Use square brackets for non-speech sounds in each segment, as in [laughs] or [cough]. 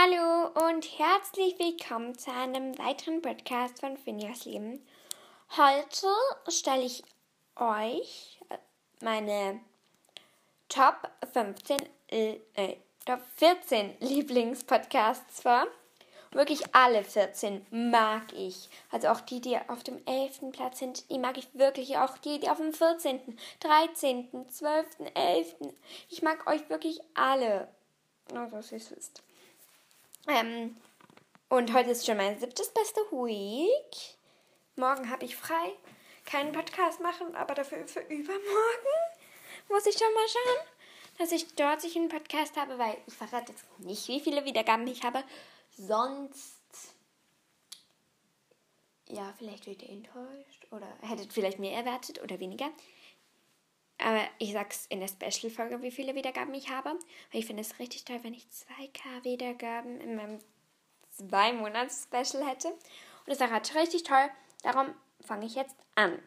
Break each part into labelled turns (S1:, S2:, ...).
S1: Hallo und herzlich willkommen zu einem weiteren Podcast von Finjas Leben. Heute stelle ich euch meine Top 15, äh, Top 14 [laughs] Lieblingspodcasts vor. Wirklich alle 14 mag ich. Also auch die, die auf dem 11. Platz sind, die mag ich wirklich. Auch die, die auf dem 14., 13., 12., 11. Ich mag euch wirklich alle. Nur, dass ihr es wisst. Ähm, und heute ist schon mein siebtes beste Week. Morgen habe ich frei. Keinen Podcast machen, aber dafür für übermorgen muss ich schon mal schauen, dass ich dort sich einen Podcast habe, weil ich verrate jetzt nicht, wie viele Wiedergaben ich habe. Sonst, ja, vielleicht wird ihr enttäuscht oder hättet vielleicht mehr erwartet oder weniger. Aber ich sag's in der Special-Folge, wie viele Wiedergaben ich habe. Weil ich finde es richtig toll, wenn ich 2K Wiedergaben in meinem 2-Monats-Special hätte. Und das ist halt richtig toll. Darum fange ich jetzt an.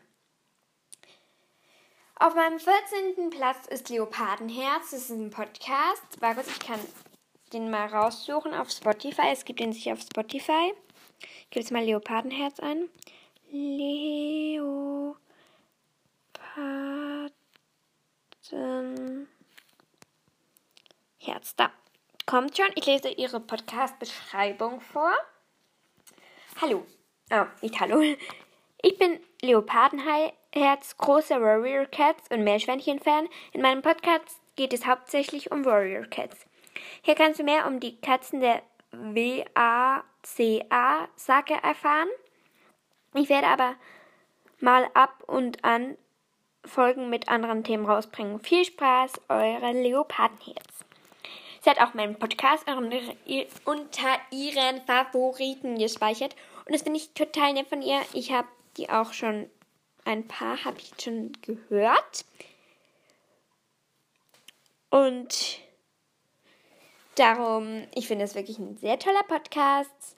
S1: Auf meinem 14. Platz ist Leopardenherz. Das ist ein Podcast. Warte ich kann den mal raussuchen auf Spotify. Es gibt den sich auf Spotify. Gebe jetzt mal Leopardenherz ein. Leopardenherz ähm, Herz. Da kommt schon. Ich lese Ihre Podcast-Beschreibung vor. Hallo. Oh, nicht hallo. Ich bin Leopardenherz, großer Warrior Cats und Meerschweinchen-Fan. In meinem Podcast geht es hauptsächlich um Warrior Cats. Hier kannst du mehr um die Katzen der WACA-Sage erfahren. Ich werde aber mal ab und an Folgen mit anderen Themen rausbringen. Viel Spaß, eure Leopardenherz. Sie hat auch meinen Podcast unter ihren Favoriten gespeichert. Und das finde ich total nett von ihr. Ich habe die auch schon, ein paar habe ich schon gehört. Und darum, ich finde es wirklich ein sehr toller Podcast.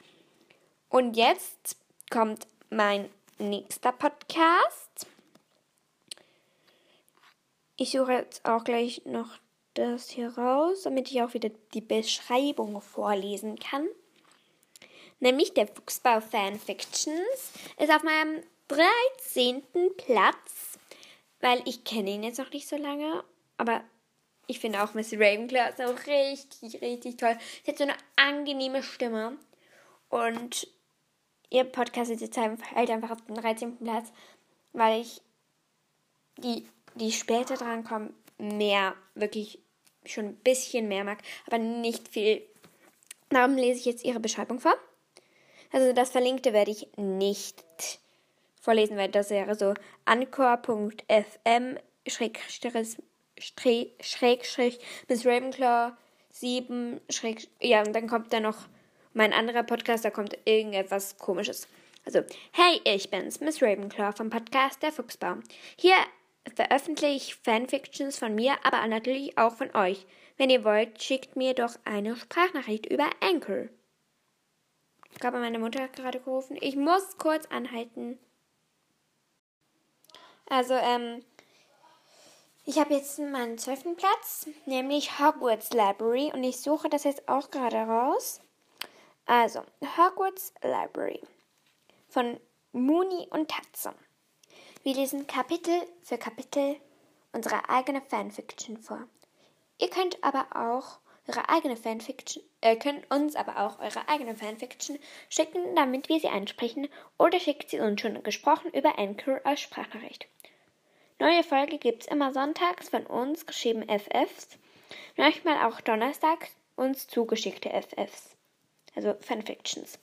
S1: Und jetzt kommt mein nächster Podcast. Ich suche jetzt auch gleich noch das hier raus, damit ich auch wieder die Beschreibung vorlesen kann. Nämlich der Fuchsbau Fanfictions ist auf meinem 13. Platz, weil ich kenne ihn jetzt noch nicht so lange, aber ich finde auch Miss Ravenclaw auch richtig, richtig toll. Sie hat so eine angenehme Stimme und ihr Podcast ist jetzt halt einfach auf dem 13. Platz, weil ich die die später dran kommen, mehr, wirklich schon ein bisschen mehr mag, aber nicht viel. Darum lese ich jetzt ihre Beschreibung vor. Also das Verlinkte werde ich nicht vorlesen, weil das wäre so anchor.fm schrägstrich bis Ravenclaw 7 schräg, ja, und dann kommt da noch mein anderer Podcast, da kommt irgendetwas komisches. Also, hey, ich bin's, Miss Ravenclaw vom Podcast Der Fuchsbaum. Hier veröffentliche ich Fanfictions von mir, aber natürlich auch von euch. Wenn ihr wollt, schickt mir doch eine Sprachnachricht über Anchor. Ich glaube, meine Mutter hat gerade gerufen. Ich muss kurz anhalten. Also, ähm, ich habe jetzt meinen zwölften Platz, nämlich Hogwarts Library, und ich suche das jetzt auch gerade raus. Also, Hogwarts Library von Mooney und Tatze. Wir lesen Kapitel für Kapitel unsere eigene Fanfiction vor. Ihr könnt aber auch eure eigene Fanfiction, äh, könnt uns aber auch eure eigene Fanfiction schicken, damit wir sie einsprechen, oder schickt sie uns schon gesprochen über Anchor als Sprachnachricht. Neue Folge gibt's immer sonntags von uns, geschrieben FFs, manchmal auch donnerstags uns zugeschickte FFs, also Fanfictions.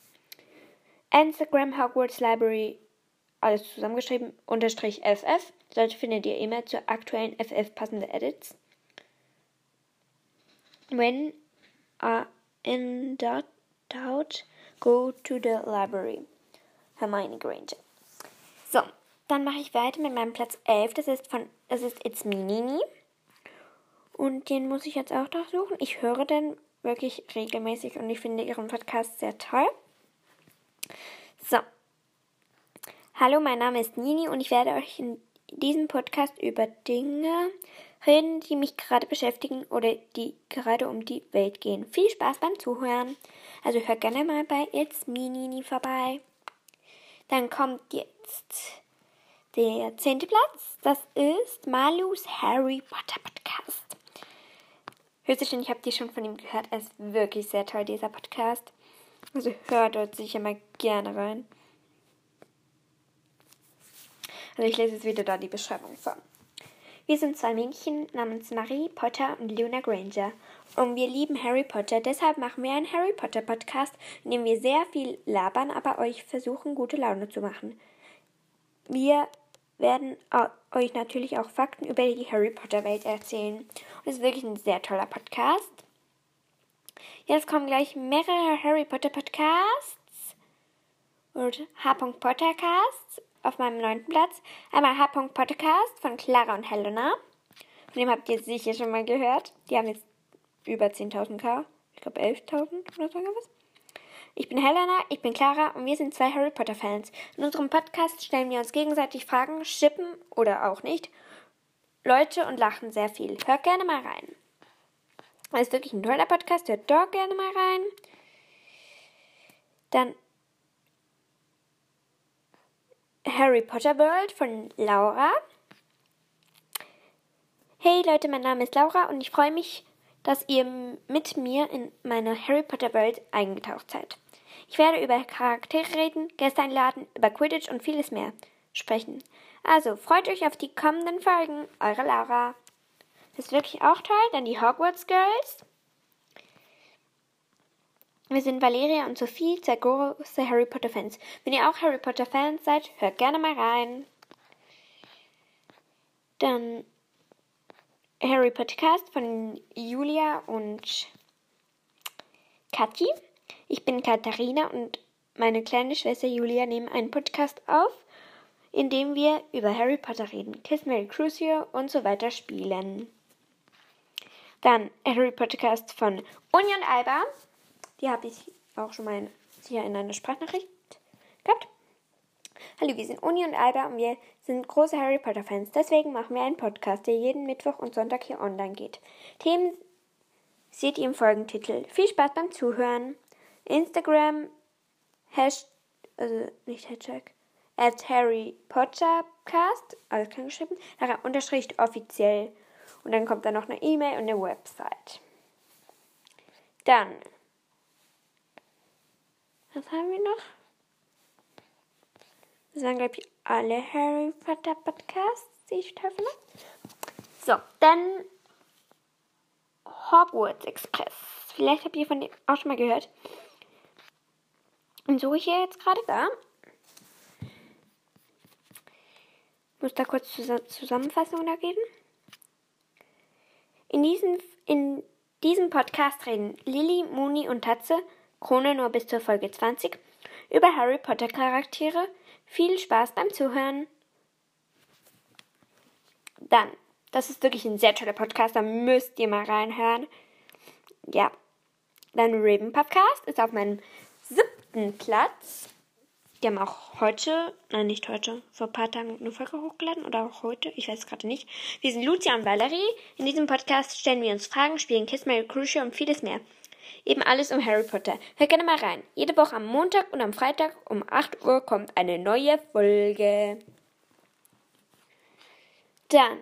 S1: Instagram Hogwarts Library alles zusammengeschrieben, unterstrich FF. Dort findet ihr immer zur aktuellen FF passende Edits. When uh, in doubt, go to the library. Hermione Granger. So, dann mache ich weiter mit meinem Platz 11. Das ist von, das ist It's Me Nini. Und den muss ich jetzt auch noch suchen. Ich höre den wirklich regelmäßig und ich finde ihren Podcast sehr toll. So, Hallo, mein Name ist Nini und ich werde euch in diesem Podcast über Dinge reden, die mich gerade beschäftigen oder die gerade um die Welt gehen. Viel Spaß beim Zuhören. Also hört gerne mal bei It's Minini vorbei. Dann kommt jetzt der zehnte Platz. Das ist Malus Harry Potter Podcast. Höchstwahrscheinlich habt ihr schon von ihm gehört. Er ist wirklich sehr toll, dieser Podcast. Also hört dort sicher mal gerne rein. Also ich lese jetzt wieder da die Beschreibung vor. Wir sind zwei Mädchen namens Marie Potter und Luna Granger. Und wir lieben Harry Potter, deshalb machen wir einen Harry Potter Podcast, in dem wir sehr viel labern, aber euch versuchen, gute Laune zu machen. Wir werden euch natürlich auch Fakten über die Harry Potter Welt erzählen. Und es ist wirklich ein sehr toller Podcast. Jetzt kommen gleich mehrere Harry Potter Podcasts und H. Pottercasts auf meinem neunten Platz. Einmal H. Podcast von Clara und Helena. Von dem habt ihr sicher schon mal gehört. Die haben jetzt über 10.000k. Ich glaube 11.000 oder so was. Ich bin Helena, ich bin Clara und wir sind zwei Harry Potter Fans. In unserem Podcast stellen wir uns gegenseitig Fragen, schippen oder auch nicht. Leute und lachen sehr viel. Hört gerne mal rein. Das ist wirklich ein toller Podcast, hört dort gerne mal rein. Dann Harry Potter World von Laura. Hey Leute, mein Name ist Laura und ich freue mich, dass ihr mit mir in meine Harry Potter Welt eingetaucht seid. Ich werde über Charaktere reden, Gäste einladen, über Quidditch und vieles mehr sprechen. Also freut euch auf die kommenden Folgen. Eure Laura. Das ist wirklich auch toll. Dann die Hogwarts Girls. Wir sind Valeria und Sophie, zwei große Harry Potter Fans. Wenn ihr auch Harry Potter Fans seid, hört gerne mal rein. Dann Harry Podcast von Julia und Kathi. Ich bin Katharina und meine kleine Schwester Julia nehmen einen Podcast auf, in dem wir über Harry Potter reden, Kiss Mary Crucio und so weiter spielen. Dann Harry Podcast von Uni und Alba. Die habe ich auch schon mal hier in einer Sprachnachricht gehabt. Hallo, wir sind Uni und Alba und wir sind große Harry Potter Fans. Deswegen machen wir einen Podcast, der jeden Mittwoch und Sonntag hier online geht. Themen seht ihr im Folgentitel. Viel Spaß beim Zuhören. Instagram, Hashtag, also nicht Hashtag, at Harry Potter Cast, alles klein geschrieben, nachher unterstrich offiziell. Und dann kommt da noch eine E-Mail und eine Website. Dann, was haben wir noch? Das waren, glaube ich, alle Harry Potter Podcasts, die ich finde. So, dann Hogwarts Express. Vielleicht habt ihr von dem auch schon mal gehört. Und suche ich hier jetzt gerade da. Muss da kurz Zusammenfassung da geben. In diesem, in diesem Podcast reden Lilly, Mooney und Tatze, Krone nur bis zur Folge 20, über Harry Potter Charaktere. Viel Spaß beim Zuhören. Dann, das ist wirklich ein sehr toller Podcast, da müsst ihr mal reinhören. Ja. Dann Raven Podcast ist auf meinem siebten Platz. Die haben auch heute, nein, nicht heute, vor ein paar Tagen eine Folge hochgeladen oder auch heute, ich weiß gerade nicht. Wir sind Lucia und Valerie. In diesem Podcast stellen wir uns Fragen, spielen Kiss Mary Crucial und vieles mehr. Eben alles um Harry Potter. Hört gerne mal rein. Jede Woche am Montag und am Freitag um 8 Uhr kommt eine neue Folge. Dann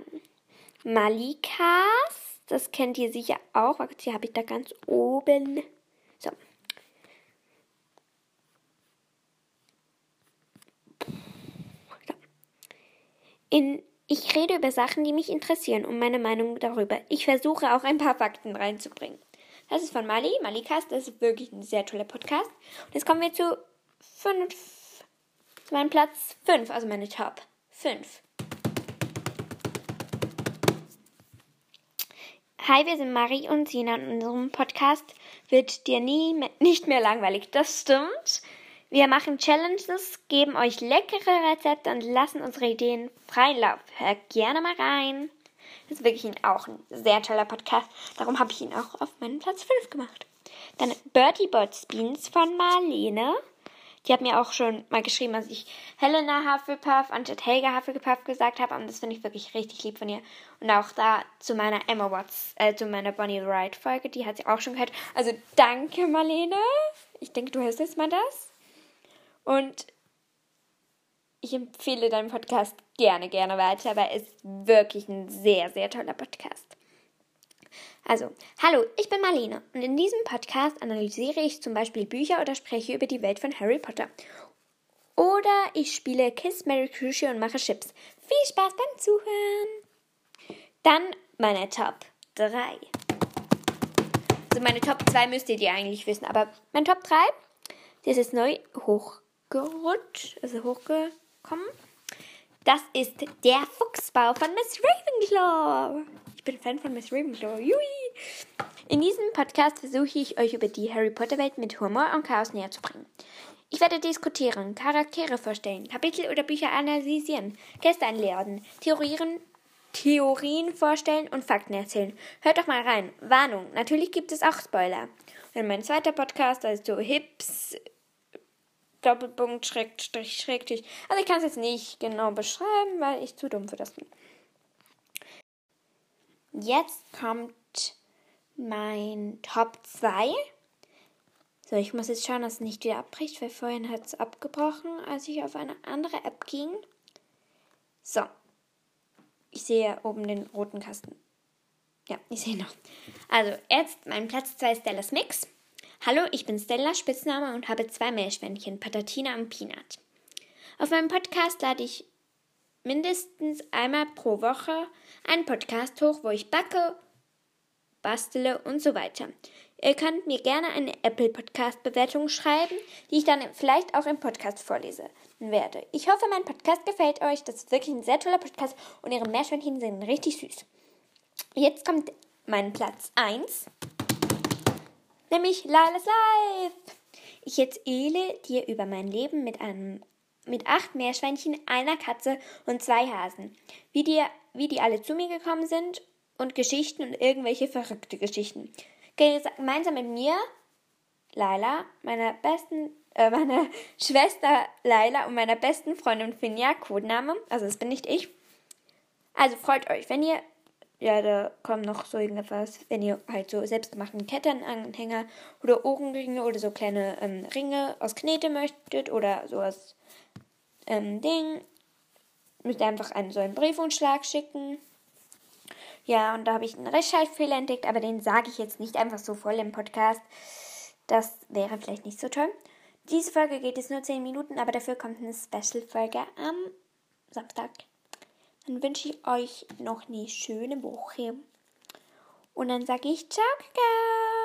S1: Malikas. Das kennt ihr sicher auch. Die habe ich da ganz oben. So. In, ich rede über Sachen, die mich interessieren und meine Meinung darüber. Ich versuche auch ein paar Fakten reinzubringen. Das ist von Mali, Malikast. Das ist wirklich ein sehr toller Podcast. Und jetzt kommen wir zu, fünf, zu meinem Platz 5, also meine Top 5. Hi, wir sind Marie und Sina. In unserem Podcast wird dir nie mehr, nicht mehr langweilig. Das stimmt. Wir machen Challenges, geben euch leckere Rezepte und lassen unsere Ideen freien Lauf. Hört gerne mal rein. Das ist wirklich auch ein sehr toller Podcast. Darum habe ich ihn auch auf meinen Platz 5 gemacht. Dann Bertie Bots Beans von Marlene. Die hat mir auch schon mal geschrieben, dass ich Helena Hufflepuff anstatt Helga Hufflepuff gesagt habe. Und das finde ich wirklich richtig lieb von ihr. Und auch da zu meiner Emma Watts, äh, zu meiner Bonnie Wright Folge, die hat sie auch schon gehört. Also danke, Marlene. Ich denke, du hörst jetzt mal das. Und ich empfehle deinen Podcast gerne, gerne weiter, weil es wirklich ein sehr, sehr toller Podcast. Also, hallo, ich bin Marlene und in diesem Podcast analysiere ich zum Beispiel Bücher oder spreche über die Welt von Harry Potter. Oder ich spiele Kiss, Mary Crucio und mache Chips. Viel Spaß beim Zuhören! Dann meine Top 3. Also meine Top 2 müsst ihr eigentlich wissen, aber mein Top 3, der ist neu hochgerutscht, also hochgekommen. Das ist der Fuchsbau von Miss Ravenclaw. Ich bin Fan von Miss Ravenclaw. Jui. In diesem Podcast versuche ich euch über die Harry Potter Welt mit Humor und Chaos näher zu bringen. Ich werde diskutieren, Charaktere vorstellen, Kapitel oder Bücher analysieren, Gäste einladen, Theorien, Theorien vorstellen und Fakten erzählen. Hört doch mal rein. Warnung, natürlich gibt es auch Spoiler. Und mein zweiter Podcast, also Hips, Doppelpunkt, Schrägstrich, Schrägstrich. Also ich kann es jetzt nicht genau beschreiben, weil ich zu dumm für das bin. Jetzt kommt mein Top 2. So, ich muss jetzt schauen, dass es nicht wieder abbricht, weil vorhin hat es abgebrochen, als ich auf eine andere App ging. So. Ich sehe oben den roten Kasten. Ja, ich sehe noch. Also, jetzt mein Platz 2 ist Stella's Mix. Hallo, ich bin Stella, Spitzname und habe zwei Meerschwänchen, Patatina und Peanut. Auf meinem Podcast lade ich mindestens einmal pro Woche einen Podcast hoch, wo ich backe, bastele und so weiter. Ihr könnt mir gerne eine Apple Podcast Bewertung schreiben, die ich dann vielleicht auch im Podcast vorlesen werde. Ich hoffe, mein Podcast gefällt euch. Das ist wirklich ein sehr toller Podcast und ihre Meerschweinchen sind richtig süß. Jetzt kommt mein Platz 1 nämlich Lailas Life. Ich erzähle dir über mein Leben mit einem mit acht Meerschweinchen, einer Katze und zwei Hasen. Wie die, wie die alle zu mir gekommen sind und Geschichten und irgendwelche verrückte Geschichten. Gemeinsam mit mir, Laila, meiner besten, äh, [laughs] meiner Schwester Laila und meiner besten Freundin Finja, Codename, also das bin nicht ich. Also freut euch, wenn ihr ja, da kommen noch so irgendwas, wenn ihr halt so selbstgemachten Kettenanhänger oder Ohrenringe oder so kleine ähm, Ringe aus Knete möchtet oder sowas ähm, Ding, müsst ihr einfach einen so einen Briefumschlag schicken. Ja, und da habe ich einen Rechtschreibfehler entdeckt, aber den sage ich jetzt nicht einfach so voll im Podcast. Das wäre vielleicht nicht so toll. Diese Folge geht jetzt nur 10 Minuten, aber dafür kommt eine Special-Folge am Samstag. Dann wünsche ich euch noch eine schöne Woche. Und dann sage ich ciao, Kakao.